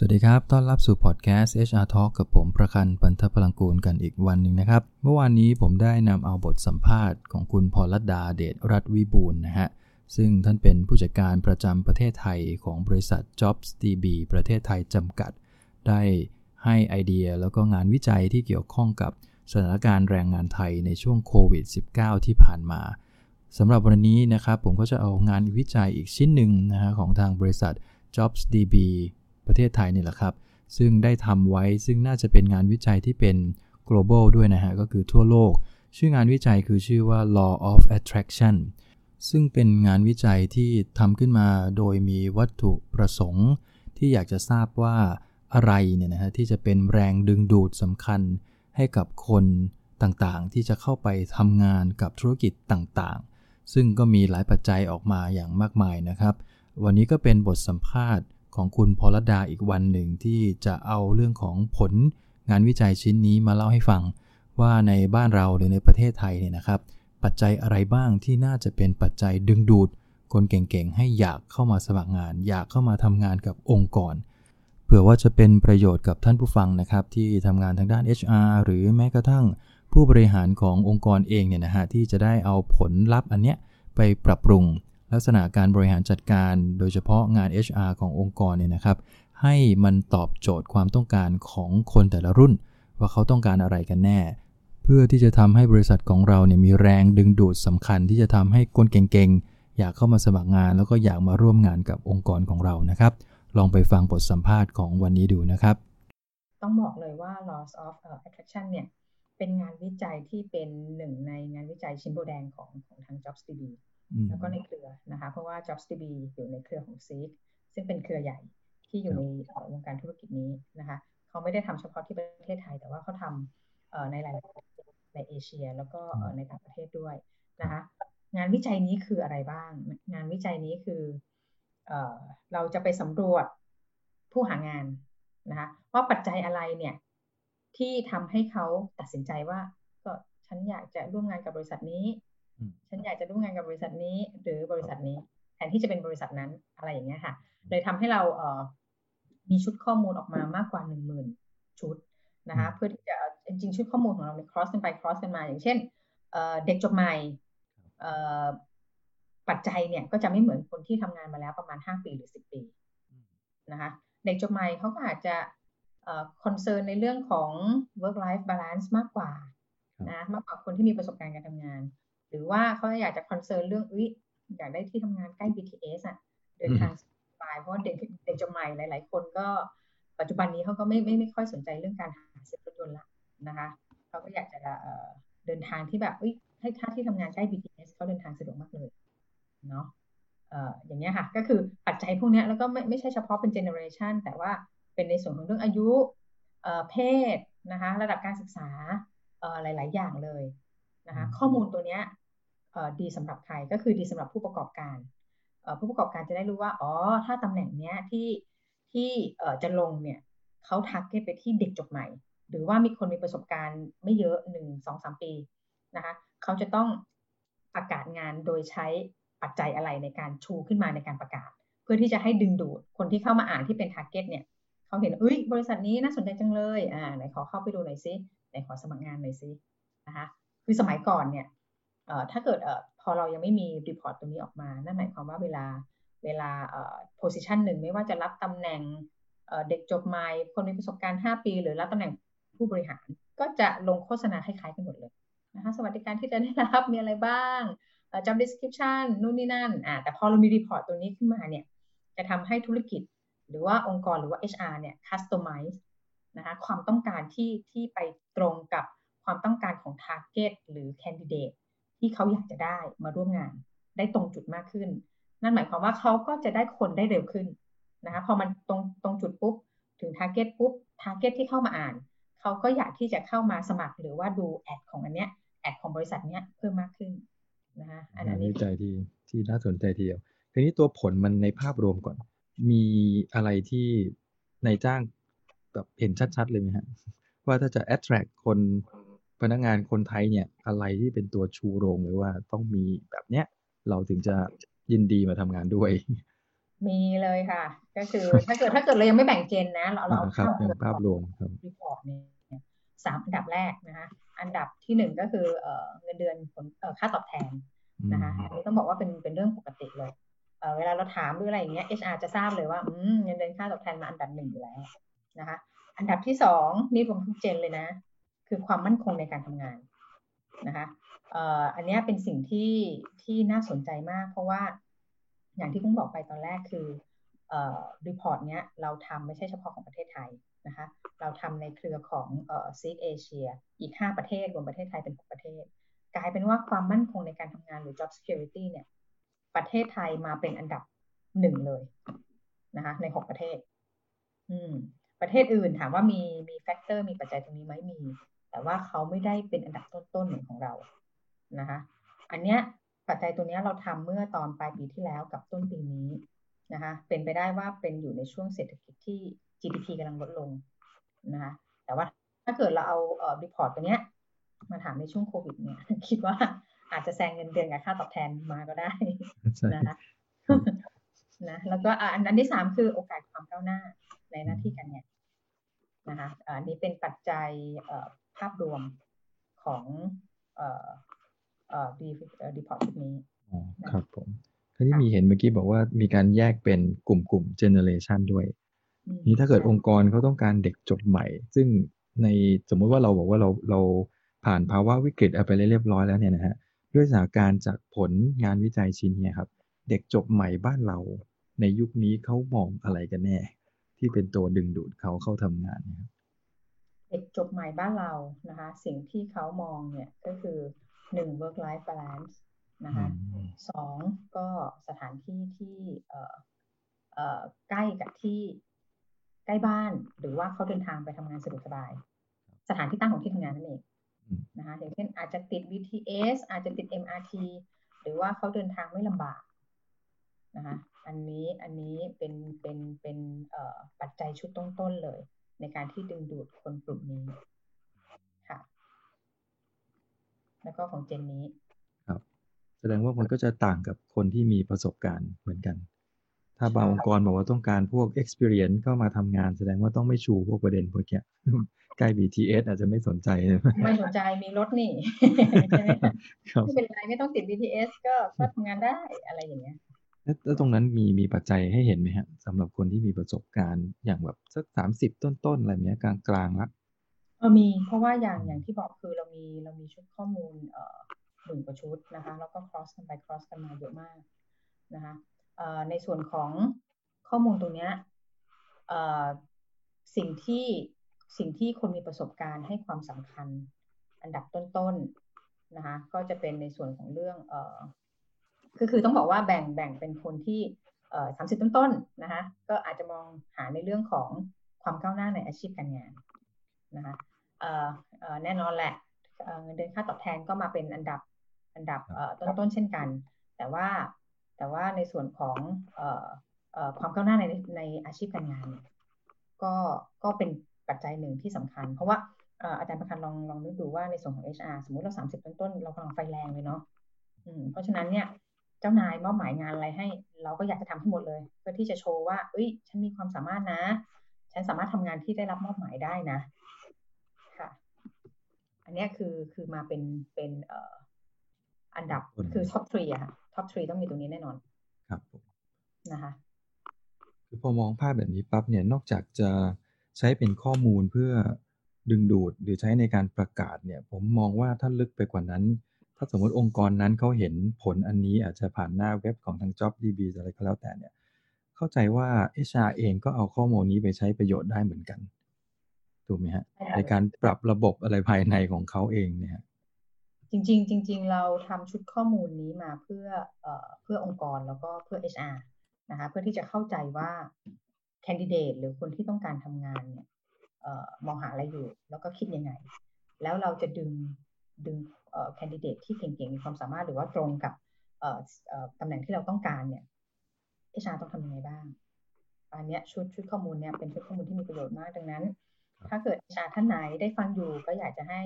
สวัสดีครับ ต้อนรับสู่พอดแคสต์ HR Talk กับผมประคันปันทพลังกูลกันอีกวันหนึ่งนะครับ เมื่อวานนี้ผมได้นำเอาบทสัมภาษณ์ของคุณพรลดาเดชรัตวิบูลนะฮะ ซึ่งท่านเป็นผู้จัดการประจำประเทศไทยของบริษัท Jobs DB ประเทศไทยจำกัด ได้ให้ไอเดียแล้วก็งานวิจัยที่เกี่ยวข้องกับสถานการณ์แรงงานไทยในช่วงโควิด -19 ที่ผ่านมาสำหรับวันนี้นะครับผมก็จะเอางานวิจัยอีกชิ้นหนึ่งนะฮะของทางบริษัท Jobs DB ประเทศไทยนี่แหละครับ ซึ่งได้ทำไว้ซึ่งน่าจะเป็นงานวิจัยที่เป็น global ด้วยนะฮะ ก็คือทั่วโลก ชื่องานวิจัยคือชื่อว่า law of attraction ซึ่งเป็นงานวิจัยที่ทำขึ้นมาโดยมีวัตถุประสงค์ ที่อยากจะทราบว่าอะไรเนี่ยนะฮะที่จะเป็นแรงดึงดูดสำคัญให้กับคนต่างๆ ที่จะเข้าไปทำงานกับธุรกิจต่างๆ ซึ่งก็มีหลายปัจจัยออกมาอย่างมากมายนะครับ วันนี้ก็เป็นบทสัมภาษณ์ ของคุณพรดาอีกวันหนึ่งที่จะเอาเรื่องของผลงานวิจัยชิ้นนี้มาเล่าให้ฟังว่าในบ้านเราหรือในประเทศไทยเนี่ยนะครับ ปัจจัยอะไรบ้างที่น่าจะเป็นปัจจัยดึงดูด คนเก่งๆ ให้อยากเข้ามาสมัครงาน อยากเข้ามาทำงานกับองค์กรเผื่อว่าจะเป็นประโยชน์กับท่านผู้ฟังนะครับ ที่ทำงานทางด้าน HR หรือแม้กระทั่งผู้บริหารขององค์กรเองเนี่ยนะฮะที่จะได้เอาผลลัพธ์อันเนี้ยไปปรับปรุง ลักษณะการบริหารจัดการ โดยเฉพาะงาน HR ขององค์กรเนี่ยนะครับ ให้มันตอบโจทย์ความต้องการของคนแต่ละรุ่น ว่าเขาต้องการอะไรกันแน่ เพื่อที่จะทำให้บริษัทของเราเนี่ยมีแรงดึงดูดสำคัญที่จะทำให้คนเก่งๆ อยากเข้ามาสมัครงาน แล้วก็อยากมาร่วมงานกับองค์กรของเรานะครับ ลองไปฟังบทสัมภาษณ์ของวันนี้ดูนะครับ ต้องบอกเลยว่า loss of attraction เนี่ยเป็นงานวิจัยที่เป็นหนึ่งในงานวิจัยชิ้นโบแดงของของทาง JobsDB แล้วก็ในเครือนะคะ เพราะว่า JobsDB อยู่ในเครือของ Seek ซึ่งเป็นเครือใหญ่ที่อยู่ในวงการธุรกิจนี้นะคะ เขาไม่ได้ทำเฉพาะที่ประเทศไทย แต่ว่าเขาทำในหลายในเอเชีย แล้วก็ในต่างประเทศด้วยนะคะ งานวิจัยนี้คืออะไรบ้าง งานวิจัยนี้คือเราจะไปสำรวจผู้หางานนะคะว่าปัจจัยอะไรเนี่ยที่ทำให้เขาตัดสินใจว่า ก็ฉันอยากจะร่วมงานกับบริษัทนี้ ฉันอยากจะร่วมงานกับบริษัทนี้ หรือบริษัทนี้ แทนที่จะเป็นบริษัทนั้นอะไรอย่างเงี้ยค่ะ เลยทำให้เราเอ่อมีชุดข้อมูลออกมามากกว่าหนึ่งหมื่นชุดนะคะเพื่อที่จะจริงๆชุดข้อมูลของเราเนี่ย cross กันไป cross กันมา อย่างเช่นเด็กจบใหม่ปัจจัยเนี่ยก็จะไม่เหมือนคนที่ทำงานมาแล้วประมาณ 5 ปีหรือ 10 ปีนะคะเด็กจบใหม่เขาก็อาจจะ concern ในเรื่องของ work life balance มากกว่านะมากกว่าคนที่มีประสบการณ์การทำงาน หรือว่าเขาอยากจะ concern เรื่องอุ้ยอยากได้ที่ทำงานใกล้ BTS อะเดินทางสบายเพราะเด็กเด็กจบใหม่หลาย ๆ คนก็ปัจจุบันนี้เขาก็ไม่ไม่ไม่ค่อยสนใจเรื่องการหาซื้อรถยนต์ละนะคะเขาก็อยากจะเดินทางที่แบบอุ้ยให้ค่าที่ทำงานใกล้ BTS เขาเดินทางสะดวกมากเลยเนาะอย่างเงี้ยค่ะ ก็คือปัจจัยพวกนี้แล้วก็ไม่ไม่ใช่เฉพาะเป็นเจเนอเรชันแต่ว่าเป็นในส่วนของเรื่องอายุเพศนะคะ ระดับการศึกษาหลาย ๆ อย่างเลย นะคะข้อมูลตัวนี้ดีสำหรับใครก็คือดีสำหรับผู้ประกอบการผู้ประกอบการจะได้รู้ว่าอ๋อถ้าตำแหน่งเนี้ยที่ที่จะลงเนี่ยเขา target ไปที่เด็กจบใหม่ หรือว่ามีคนมีประสบการณ์ไม่เยอะหนึ่งสองสามปีนะคะเขาจะต้องประกาศงานโดยใช้ปัจจัยอะไรในการชูขึ้นมาในการประกาศ เพื่อที่จะให้ดึงดูดคนที่เข้ามาอ่านที่เป็น target เนี่ยเขาเห็นเอ้ยบริษัทนี้น่าสนใจจังเลยอ่าไหนขอเข้าไปดูหน่อยซิไหนขอสมัครงานหน่อยซินะคะ คือสมัยก่อนเนี่ยเอ่อถ้าเกิดเอ่อพอเรายังไม่มี report ตรงนี้ออกมา นั่นหมายความว่าเวลาเวลาเอ่อ position หนึ่งไม่ว่าจะรับตำแหน่งเอ่อเด็กจบใหม่คนมีประสบการณ์ 5 ปี หรือรับตำแหน่งผู้บริหาร ก็จะลงโฆษณาคล้ายๆกันหมดเลยนะคะสวัสดิการที่จะได้รับมีอะไรบ้าง job description นู่นนี่นั่นอ่าแต่พอเรามี report ตัวนี้ขึ้นมาเนี่ยจะทำให้ธุรกิจหรือว่าองค์กรหรือว่า HR เนี่ย customize นะคะความต้องการที่ที่ไปตรงกับ ความต้องการของ target หรือ candidate ที่เขาอยากจะได้มาร่วมงาน ได้ตรงจุดมากขึ้น นั่นหมายความว่าเขาก็จะได้คนได้เร็วขึ้นนะคะพอมันตรงตรงจุดปุ๊บ ถึง target ปุ๊บ target ที่เข้ามาอ่าน เขาก็อยากที่จะเข้ามาสมัครหรือว่าดูแอดของอันเนี้ยแอดของบริษัทเนี้ยเพิ่มมากขึ้นนะคะอันนี้ใจที่ที่น่าสนใจทีเดียวทีนี้ตัวผลมันในภาพรวมก่อน มีอะไรที่นายจ้างแบบเห็นชัดๆเลยไหมฮะว่าถ้าจะ attract คน พนักงานคนไทยเนี่ยอะไรที่เป็นตัวชูโรงเลยว่าต้องมีแบบเนี้ยเราถึงจะยินดีมาทำงานด้วย มีเลยค่ะ ก็คือถ้าเกิดถ้าเกิดเรายังไม่แบ่ง Gen นะ เราเราครับภาพรวมครับ report เนี่ยสามอันดับแรกนะคะอันดับที่หนึ่งก็คือเอเงินเดือนผลค่าตอบแทนนะคะอันนี้ต้องบอกว่าเป็นเป็นเรื่องปกติเลยเวลาเราถามหรืออะไรอย่างเงี้ย HR จะทราบเลยว่าเงินเดือนค่าตอบแทนมาอันดับหนึ่งอยู่แล้วนะคะ อันดับที่สองนี่รวมทุก gen เลยนะ คือความมั่นคงในการทำงานนะคะอันนี้เป็นสิ่งที่ที่น่าสนใจมาก เพราะว่าอย่างที่คุณบอกไปตอนแรกคือ report เนี้ยเราทำไม่ใช่เฉพาะของประเทศไทยนะคะเราทำในเครือของ SEEK Asia อีก 5 ประเทศรวมประเทศไทยเป็น6ประเทศ กลายเป็นว่าความมั่นคงในการทำงานหรือ job security เนี่ยประเทศไทยมาเป็นอันดับหนึ่งเลยนะคะใน 6 ประเทศ อืมประเทศอื่นถามว่ามีมี factor มีปัจจัยตรงนี้ไหมมี แต่ว่าเขาไม่ได้เป็นอันดับต้นๆเหมือนของเรานะคะอันเนี้ยปัจจัยตัวนี้เราทำเมื่อตอนปลายปีที่แล้วกับต้นปีนี้นะคะเป็นไปได้ว่าเป็นอยู่ในช่วงเศรษฐกิจที่ GDP กำลังลดลงนะคะแต่ว่าถ้าเกิดเราเอาเอ่อ report ตัวเนี้ยมาถามในช่วงโควิดเนี่ยคิดว่าอาจจะแซงเงินเดือนกับค่าตอบแทนมาก็ได้นะคะนะแล้วก็อันอันที่สามคือโอกาสความก้าวหน้าในหน้าที่การงานนะคะอันนี้เป็นปัจจัย ภาพรวมของ re report ชุดนี้อ๋อครับผมคราวนี้มีเห็นเมื่อกี้บอกว่ามีการแยกเป็นกลุ่มกลุ่ม generation ด้วย นี่ถ้าเกิดองค์กรเขาต้องการเด็กจบใหม่ ซึ่งในสมมุติว่าเราบอกว่าเราเราผ่านภาวะวิกฤตอะไรไปเรียบร้อยแล้วเนี่ยนะฮะด้วยสถานการณ์จากผลงานวิจัยชิ้นนี้ครับเด็กจบใหม่บ้านเราในยุคนี้เขามองอะไรกันแน่ ที่เป็นตัวดึงดูดเขาเข้าทำงานนะครับ เด็กจบใหม่บ้านเรานะคะ สิ่งที่เขามองเนี่ยก็คือหนึ่ง work life balance นะคะสองก็สถานที่ที่เอ่อเอ่อใกล้กับที่ใกล้บ้านหรือว่าเขาเดินทางไปทำงานสะดวกสบาย สถานที่ตั้งของที่ทำงานนั่นเองนะคะอย่างเช่นอาจจะติด BTS อาจจะติด MRT หรือว่าเขาเดินทางไม่ลำบากนะคะอันนี้อันนี้เป็นเป็นเป็นปัจจัยชุดต้นๆเลย ในการที่ดึงดูดคนกลุ่มนี้ค่ะ แล้วก็ของเจนนี้ ครับ แสดงว่ามันก็จะต่างกับคนที่มีประสบการณ์เหมือนกัน ถ้าบางองค์กรบอกว่าต้องการพวก experience เข้ามาทำงาน แสดงว่าต้องไม่ชูพวกประเด็นพวกนี้ใกล้ BTS อาจจะไม่สนใจไม่สนใจมีรถนี่ใช่ไหมไม่เป็นไรไม่ต้องติด BTS ก็ก็ทำงานได้อะไรอย่างเงี้ย แล้วตรงนั้นมีมีปัจจัยให้เห็นไหมฮะสำหรับคนที่มีประสบการณ์อย่างแบบสักสามสิบต้นๆอะไรเนี้ยกลางๆละเออมีเพราะว่าอย่างอย่างที่บอกคือเรามีเรามีชุดข้อมูลเอ่อหนึ่งกว่าชุดนะคะ แล้วก็ cross กันไป cross กันมาเยอะมากนะคะเอ่อในส่วนของข้อมูลตรงเนี้ยเอ่อสิ่งที่สิ่งที่คนมีประสบการณ์ให้ความสำคัญอันดับต้นๆนะคะก็จะเป็นในส่วนของเรื่องเอ่อ คือคือต้องบอกว่าแบ่งแบ่งเป็นคนที่สามสิบต้นๆนะคะก็อาจจะมองหาในเรื่องของความก้าวหน้าในอาชีพการงานนะคะแน่นอนแหละเงินเดือนค่าตอบแทนก็มาเป็นอันดับอันดับต้นๆเช่นกัน แต่ว่าแต่ว่าในส่วนของความก้าวหน้าในในอาชีพการงานก็ก็เป็นปัจจัยหนึ่งที่สำคัญ เพราะว่าอาจารย์ประคันลองลองนึกดูว่าในส่วนของ HR สมมุติเรา30ต้นต้นเรากำลังไฟแรงเลยเนาะเพราะฉะนั้นเนี่ย เจ้านายมอบหมายงานอะไรให้ เราก็อยากจะทำให้หมดเลย เพื่อที่จะโชว์ว่า เอ้ย ฉันมีความสามารถนะ ฉันสามารถทำงานที่ได้รับมอบหมายได้นะอันนี้คือคือมาเป็นเป็นเอ่ออันดับคือ top three อะค่ะ top three ต้องมีตรงนี้แน่นอน ครับนะคะคือพอมองภาพแบบนี้ปั๊บเนี่ยนอกจากจะใช้เป็นข้อมูลเพื่อดึงดูดหรือใช้ในการประกาศเนี่ย ผมมองว่าถ้าลึกไปกว่านั้น ถ้าสมมติองค์กรนั้นเขาเห็นผลอันนี้อาจจะผ่านหน้าเว็บของทาง JobsDB อะไรก็แล้วแต่เนี่ยเข้าใจว่า HR เองก็เอาข้อมูลนี้ไปใช้ประโยชน์ได้เหมือนกันถูกไหมฮะในการปรับระบบอะไรภายในของเขาเองเนี่ยจริง ๆ จริง ๆ เราทำชุดข้อมูลนี้มาเพื่อเอ่อเพื่อองค์กรแล้วก็เพื่อ HR นะคะเพื่อที่จะเข้าใจว่าแคนดิเดตหรือคนที่ต้องการทำงานเนี่ยเอ่อมองหาอะไรอยู่ แล้วก็คิดยังไง แล้วเราจะดึง ดึงเอ่อแคนดิเดตที่เก่งๆ มีความสามารถหรือว่าตรงกับเอ่อเอ่อตำแหน่งที่เราต้องการเนี่ย HR ต้องทำยังไงบ้าง อันนี้ชุดชุดข้อมูลเนี่ยเป็นชุดข้อมูลที่มีประโยชน์มากดังนั้น ถ้าเกิดอาจารย์ท่านไหนได้ฟังอยู่ก็อยากจะให้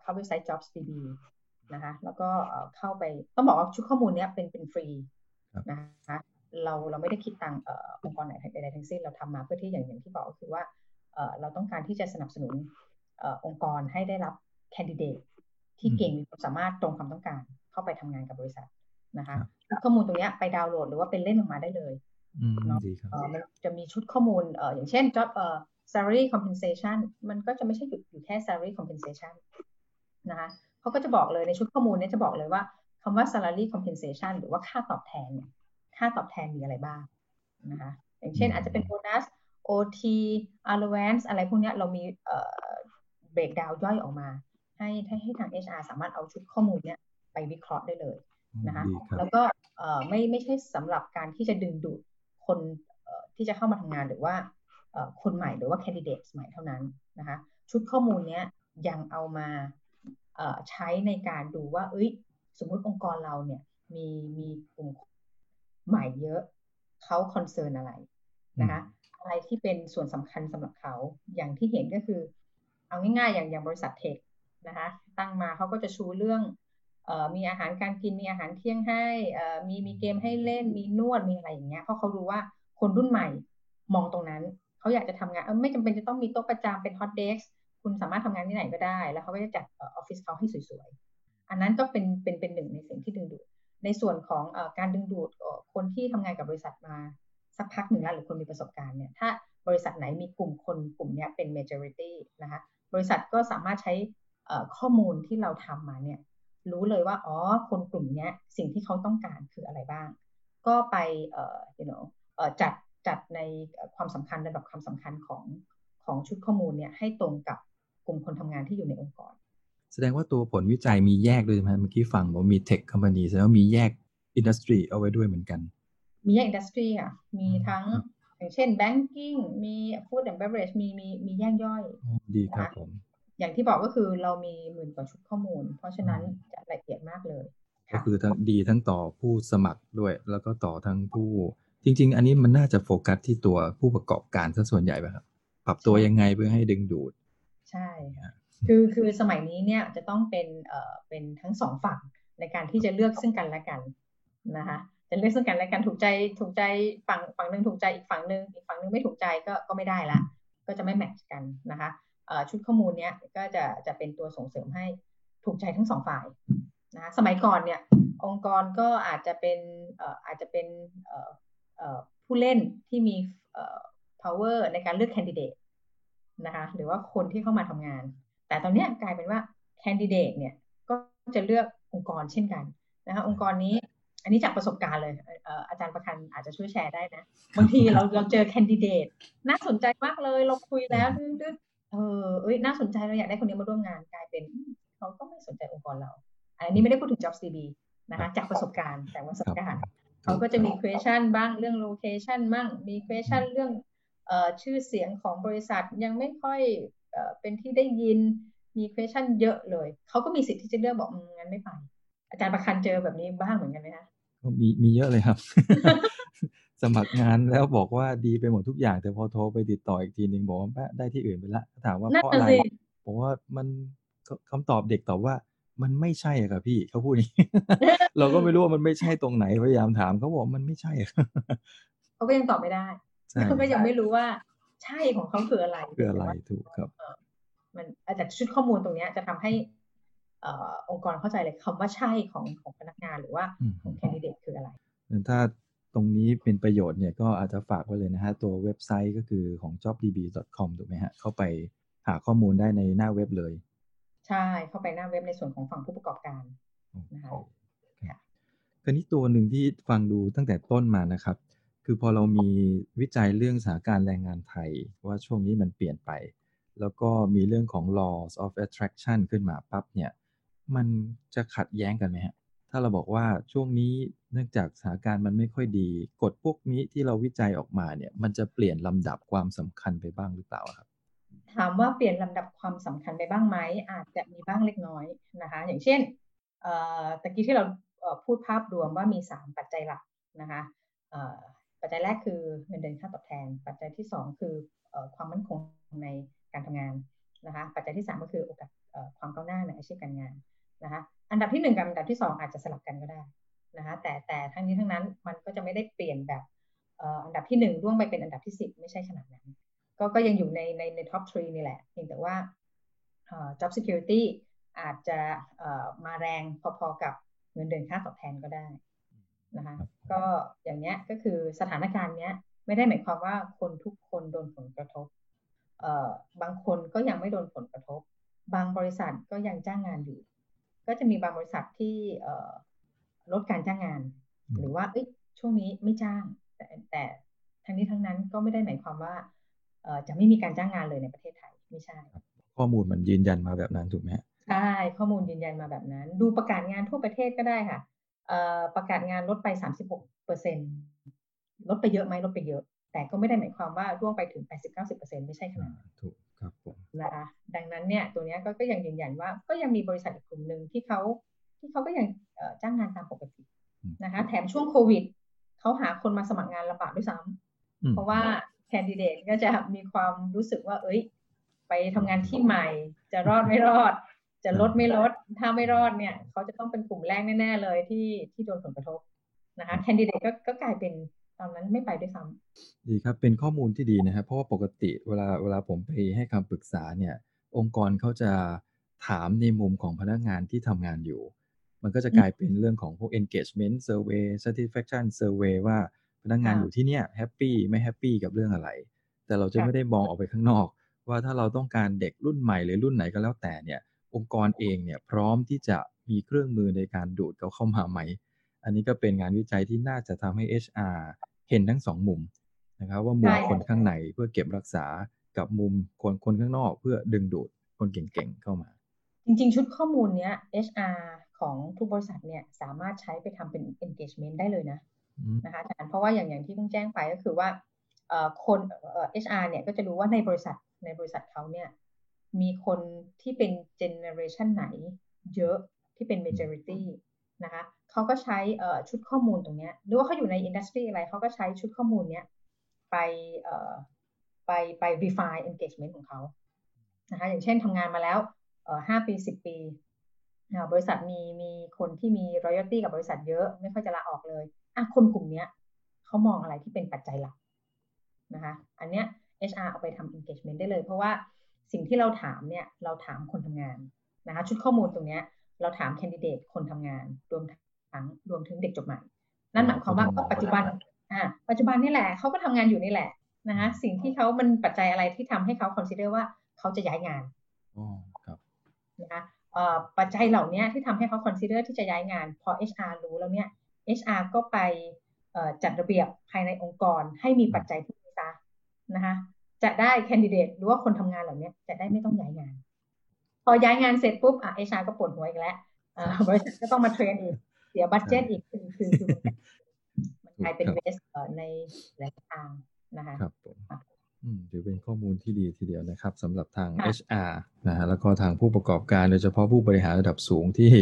เข้าเว็บไซต์ JobsDB นะคะ แล้วก็เข้าไปต้องบอกว่าชุดข้อมูลนี้เป็นเป็นฟรีนะคะเราเราไม่ได้คิดตังองค์กรไหนใดๆทั้งสิ้นเราทำมาเพื่อที่อย่างอย่างที่บอกก็คือว่าเราต้องการที่จะสนับสนุนองค์กรให้ได้รับแคนดิเดต ที่เก่งมีความสามารถตรงความต้องการเข้าไปทำงานกับบริษัทนะคะข้อมูลตรงนี้ไปดาวน์โหลดหรือว่าเป็นเล่นออกมาได้เลยเนาะมันจะมีชุดข้อมูลเอ่ออย่างเช่น job เอ่อ salary compensation มันก็จะไม่ใช่หยุดอยู่แค่ salary compensation นะคะเขาก็จะบอกเลยในชุดข้อมูลนี้จะบอกเลยว่าคำว่า salary compensation หรือว่าค่าตอบแทนเนี่ยค่าตอบแทนมีอะไรบ้างนะคะอย่างเช่นอาจจะเป็นโบนัส OT allowance อะไรพวกนี้เรามีเอ่อ breakdown ย่อยออกมา ให้ให้ให้ทาง HR สามารถเอาชุดข้อมูลเนี้ยไปวิเคราะห์ได้เลยนะคะแล้วก็ไม่ไม่ใช่สำหรับการที่จะดึงดูดคนที่จะเข้ามาทำงานหรือว่าคนใหม่หรือว่าแคนดิเดตใหม่เท่านั้นนะคะชุดข้อมูลนี้ยังเอามาใช้ในการดูว่าเอ้ยสมมุติองค์กรเราเนี่ยมีมีกลุ่มใหม่เยอะเขาคอนเซิร์นอะไรนะคะอะไรที่เป็นส่วนสำคัญสำหรับเขาอย่างที่เห็นก็คือ เอาง่ายๆอย่างอย่างบริษัทเทค นะคะตั้งมาเขาก็จะชูเรื่องมีอาหารการกินมีอาหารเที่ยงให้มีมีเกมให้เล่น มีนวดมีอะไรอย่างเงี้ยเพราะเขารู้ว่าคนรุ่นใหม่มองตรงนั้น เขาอยากจะทำงานไม่จำเป็นจะต้องมีโต๊ะประจำเป็นฮอตเดสคุณสามารถทำงานที่ไหนก็ได้ แล้วเขาก็จะจัดออฟฟิศเขาให้สวยๆ อันนั้นก็เป็นเป็นเป็นหนึ่งในสิ่งที่ดึงดูด ในส่วนของอการดึงดูดคนที่ทำงานกับบริษัทมาสักพักหนึ่งแล้วหรือคนมีประสบการณ์เนี่ยถ้าบริษัทไหนมีกลุ่มคนกลุ่มนี้เป็น majority นะคะบริษัทก็สามารถใช้ ข้อมูลที่เราทำมาเนี่ยรู้เลยว่าอ๋อคนกลุ่มนี้สิ่งที่เขาต้องการคืออะไรบ้าง ก็ไปเอ่อ you know เอ่อจัดจัดในความสำคัญระดับความสำคัญของของชุดข้อมูลเนี่ยให้ตรงกับกลุ่มคนทำงานที่อยู่ในองค์กร แสดงว่าตัวผลวิจัยมีแยกด้วยใช่ไหมเมื่อกี้ฟังบอกมี tech company แสดงว่ามีแยก industry เอาไว้ด้วยเหมือนกัน มีแยก industry อะมีทั้งอย่างเช่น banking มี food and beverage มีมีมีแยกย่อยดีครับผม อย่างที่บอกก็คือเรามีหมื่นกว่าชุดข้อมูล เพราะฉะนั้นจะละเอียดมากเลย ก็คือทั้งดีทั้งต่อผู้สมัครด้วย แล้วก็ต่อทั้งผู้ จริง ๆ อันนี้มันน่าจะโฟกัสที่ตัวผู้ประกอบการซะส่วนใหญ่ไหมครับ ปรับตัวยังไงเพื่อให้ดึงดูด ใช่คือคือสมัยนี้เนี่ยจะต้องเป็นเอ่อเป็นทั้งสองฝั่งในการที่จะเลือกซึ่งกันและกันนะคะจะเลือกซึ่งกันและกันถูกใจถูกใจฝั่งฝั่งหนึ่งถูกใจอีกฝั่งหนึ่งอีกฝั่งหนึ่งไม่ถูกใจก็ก็ไม่ได้ละก็จะไม่แมทช์กันนะคะ ชุดข้อมูลเนี้ยก็จะจะเป็นตัวส่งเสริมให้ถูกใจทั้งสองฝ่ายนะสมัยก่อนเนี่ยองค์กรก็อาจจะเป็นอาจจะเป็นผู้เล่นที่มี power ในการเลือกแคนดิเดตนะคะหรือว่าคนที่เข้ามาทำงาน แต่ตอนนี้กลายเป็นว่าแคนดิเดตเนี่ยก็จะเลือกองค์กรเช่นกันนะคะองค์กรนี้อันนี้จากประสบการณ์เลยอาจารย์ประคันอาจจะช่วยแชร์ได้นะ บางทีเราเราเจอแคนดิเดตน่าสนใจมากเลย เราคุยแล้วดื้อ เออเอ้ยน่าสนใจเราอยากได้คนนี้มาร่วมงานกลายเป็นเขาก็ไม่สนใจองค์กรเรา อันนี้ไม่ได้พูดถึง Jobs DB นะคะจากประสบการณ์แต่ประสบการณ์เขาก็จะมี question บ้างเรื่อง location บ้างมี question เรื่องเอ่อชื่อเสียงของบริษัทยังไม่ค่อยเอ่อเป็นที่ได้ยินมี question เยอะเลย เขาก็มีสิทธิ์ที่จะเลือกบอกงั้นไม่ไป อาจารย์ประคันเจอแบบนี้บ้างเหมือนกันไหมคะมีมีเยอะเลยครับ สมัครงานแล้วบอกว่าดีไปหมดทุกอย่างแต่พอโทรไปติดต่ออีกทีหนึ่งบอกว่าได้ที่อื่นไปละถามว่าเพราะอะไรผมว่ามันคำตอบเด็กตอบว่า มันไม่ใช่ครับพี่เขาพูดอย่างนี้เราก็ไม่รู้ว่ามันไม่ใช่ตรงไหนพยายามถามเขาบอกมันไม่ใช่เขาก็ยังตอบไม่ได้เขาก็ยังไม่รู้ว่า ใช่ของเขาคืออะไรคืออะไรถูกครับมันอาจจะชุดข้อมูลตรงนี้จะทำให้องค์กรเข้าใจเลยคำว่าใช่ของของพนักงานหรือว่าของแคนดิเดตคืออะไรถ้า ตรงนี้เป็นประโยชน์เนี่ยก็อาจจะฝากไว้เลยนะฮะตัวเว็บไซต์ก็คือของ jobdb.com ถูกไหมฮะเข้าไปหาข้อมูลได้ในหน้าเว็บเลย ใช่เข้าไปหน้าเว็บในส่วนของฝั่งผู้ประกอบการนะคะคราวนี้ตัวหนึ่งที่ฟังดูตั้งแต่ต้นมานะครับ คือพอเรามีวิจัยเรื่องสถานการณ์แรงงานไทย ว่าช่วงนี้มันเปลี่ยนไป แล้วก็มีเรื่องของ laws of attraction ขึ้นมาปั๊บเนี่ย มันจะขัดแย้งกันไหมฮะ ถ้าเราบอกว่าช่วงนี้เนื่องจากสถานการณ์มันไม่ค่อยดีกฎพวกนี้ที่เราวิจัยออกมาเนี่ย มันจะเปลี่ยนลำดับความสำคัญไปบ้างหรือเปล่าครับ ถามว่าเปลี่ยนลำดับความสำคัญไปบ้างไหมอาจจะมีบ้างเล็กน้อยนะคะ อย่างเช่นตะกี้ที่เราพูดภาพรวมว่ามี 3 ปัจจัยหลักนะคะปัจจัยแรกคือเงินเดือนค่าตอบแทน ปัจจัยที่ 2 คือความมั่นคงในการทำงานนะคะ ปัจจัยที่ 3 ก็คือโอกาสความก้าวหน้าในอาชีพการงาน นะคะอันดับที่1กับอันดับที่ 2 อาจจะสลับกันก็ได้นะนะคะแต่แต่ทั้งนี้ทั้งนั้นมันก็จะไม่ได้เปลี่ยนแบบอันดับที่หนึ่งร่วงไปเป็นอันดับที่สิบไม่ใช่ขนาดนั้น ก็ก็ยังอยู่ในในในท็อปทรีนี่แหละเพียงแต่ว่า job security อาจจะมาแรงพอๆกับเงินเดือนค่าตอบแทนก็ได้นะคะก็อย่างเนี้ยก็คือสถานการณ์เนี้ยไม่ได้หมายความว่าคนทุกคนโดนผลกระทบบางคนก็ยังไม่โดนผลกระทบ บางบริษัทก็ยังจ้างงานอยู่ ก็จะมีบางบริษัทที่ลดการจ้างงาน หรือว่าช่วงนี้ไม่จ้าง แต่แต่ทั้งนี้ทั้งนั้นก็ไม่ได้หมายความว่าจะไม่มีการจ้างงานเลยในประเทศไทยไม่ใช่ ข้อมูลมันยืนยันมาแบบนั้นถูกไหมใช่ข้อมูลยืนยันมาแบบนั้น ดูประกาศงานทั่วประเทศก็ได้ค่ะประกาศงานลดไปสามสิบหกเปอร์เซ็นลดไปเยอะไหมลดไปเยอะ แต่ก็ไม่ได้หมายความว่าร่วงไปถึงแปดสิบเก้าสิบเปอร์เซ็นไม่ใช่ขนาดนั้นถูกครับผม นะคะดังนั้นเนี่ยตัวนี้ก็ก็ยังยืนยันว่าก็ยังมีบริษัทอีกกลุ่มหนึ่งที่เขาที่เขาก็ยังจ้างงานตามปกตินะคะแถมช่วงโควิดเขาหาคนมาสมัครงานลำบากด้วยซ้ำเพราะว่าแคนดิเดตก็จะมีความรู้สึกว่า เอ้ย ไปทำงานที่ใหม่ จะรอดไม่รอด จะลดไม่ลด ถ้าไม่รอดเนี่ยเขาจะต้องเป็นกลุ่มแรกแน่ ๆ เลยที่ที่โดนผลกระทบนะคะแคนดิเดตก็ก็กลายเป็น ตอนนั้นไม่ไปด้วยซ้ำดีครับเป็นข้อมูลที่ดีนะครับ เพราะว่าปกติเวลาเวลาผมไปให้คำปรึกษาเนี่ย องค์กรเขาจะถามในมุมของพนักงานที่ทำงานอยู่ มันก็จะกลายเป็นเรื่องของพวก engagement survey satisfaction survey ว่าพนักงานอยู่ที่เนี่ย happy ไม่ happy กับเรื่องอะไร แต่เราจะไม่ได้มองออกไปข้างนอก ว่าถ้าเราต้องการเด็กรุ่นใหม่หรือรุ่นไหนก็แล้วแต่เนี่ย องค์กรเองเนี่ยพร้อมที่จะมีเครื่องมือในการดูดเขาเข้ามาไหม อันนี้ก็เป็นงานวิจัยที่น่าจะทำให้ HR เห็นทั้งสองมุมนะครับ ว่ามุมคนข้างในเพื่อเก็บรักษากับมุมคนคนข้างนอก เพื่อดึงดูดคนเก่งๆเข้ามา จริงๆ ชุดข้อมูลเนี้ย HR ของทุกบริษัทเนี่ยสามารถใช้ไปทำเป็น engagement ได้เลยนะนะคะอาจารย์เพราะว่าอย่างอย่างที่เพิ่งแจ้งไปก็คือว่าคนเอชอาร์เนี่ยก็จะรู้ว่าในบริษัทในบริษัทเขาเนี่ยมีคนที่เป็นเจเนอเรชันไหนเยอะที่เป็น majority นะคะเขาก็ใช้ชุดข้อมูลตรงนี้หรือว่าเขาอยู่ในอินดัสทรีอะไรเขาก็ใช้ชุดข้อมูลเนี้ยไปไปไป refine engagement ของเขานะคะอย่างเช่นทำงานมาแล้วห้าปีสิบปี บริษัทมีมีคนที่มี royalty กับบริษัทเยอะไม่ค่อยจะลาออกเลยอะคนกลุ่มนี้เขามองอะไรที่เป็นปัจจัยหลักนะคะ อันเนี้ย HR เอาไปทำ engagement ได้เลย เพราะว่าสิ่งที่เราถามเนี่ยเราถามคนทำงานนะคะชุดข้อมูลตรงเนี้ย เราถาม candidate คนทำงาน รวมทั้งรวมถึงเด็กจบใหม่ นั่นหมายความว่าปัจจุบันอ่าปัจจุบันนี่แหละเขาก็ทำงานอยู่นี่แหละนะคะสิ่งที่เขามันปัจจัยอะไรที่ทำให้เขา consider ว่าเขาจะย้ายงานอ๋อครับนะคะปัจจัยเหล่านี้ที่ทำให้เขา consider ที่จะย้ายงาน พอ HR รู้แล้วเนี่ย HR ก็ไปจัดระเบียบภายในองค์กรให้มีปัจจัยที่นี้ซะนะคะจะได้แคนดิเดตหรือว่าคนทำงานเหล่านี้จะได้ไม่ต้องย้ายงาน พอย้ายงานเสร็จปุ๊บอะเอชาก็ปวดหัวอีกแล้วบริษัทก็ต้องมาเทรนอีกเสียบัตเจ็ตอีกคือคือคือมันกลายเป็นเวสในหลายทางนะคะครับผมถือเป็นข้อมูลที่ดีทีเดียวนะครับสำหรับทาง HR นะฮะแล้วก็ทางผู้ประกอบการโดยเฉพาะผู้บริหารระดับสูงที่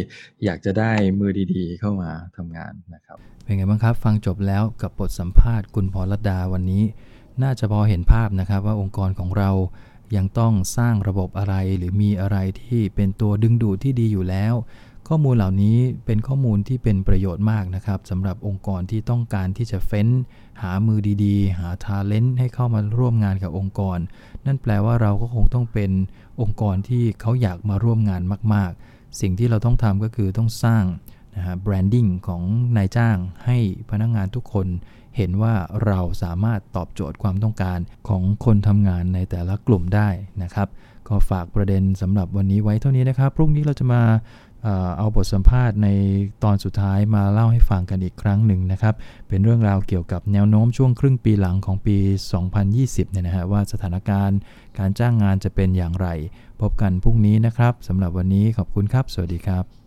อยากจะได้มือดีๆ เข้ามาทำงานนะครับ เป็นไงบ้างครับ ฟังจบแล้วกับบทสัมภาษณ์คุณพรลดาวันนี้ น่าจะพอเห็นภาพนะครับว่าองค์กรของเรา ยังต้องสร้างระบบอะไรหรือมีอะไรที่เป็นตัวดึงดูดที่ดีอยู่แล้ว ข้อมูลเหล่านี้เป็นข้อมูลที่เป็นประโยชน์มากนะครับสำหรับองค์กรที่ต้องการที่จะเฟ้น หามือดีๆ หาทาเลนต์ให้เข้ามาร่วมงานกับองค์กร นั่นแปลว่าเราก็คงต้องเป็นองค์กรที่เขาอยากมาร่วมงานมาก ๆ สิ่งที่เราต้องทำก็คือต้องสร้างนะฮะแบรนดิ้งของนายจ้างให้พนักงงานทุกคน เห็นว่าเราสามารถตอบโจทย์ความต้องการของคนทำงานในแต่ละกลุ่มได้นะครับ ก็ฝากประเด็นสำหรับวันนี้ไว้เท่านี้นะครับ พรุ่งนี้เราจะมาเอาบทสัมภาษณ์ในตอนสุดท้ายมาเล่าให้ฟังกันอีกครั้งหนึ่งนะครับ เป็นเรื่องราวเกี่ยวกับแนวโน้มช่วงครึ่งปีหลังของปี 2020 เนี่ยนะฮะว่าสถานการณ์การจ้างงานจะเป็นอย่างไร พบกันพรุ่งนี้นะครับสำหรับวันนี้ขอบคุณครับ สวัสดีครับ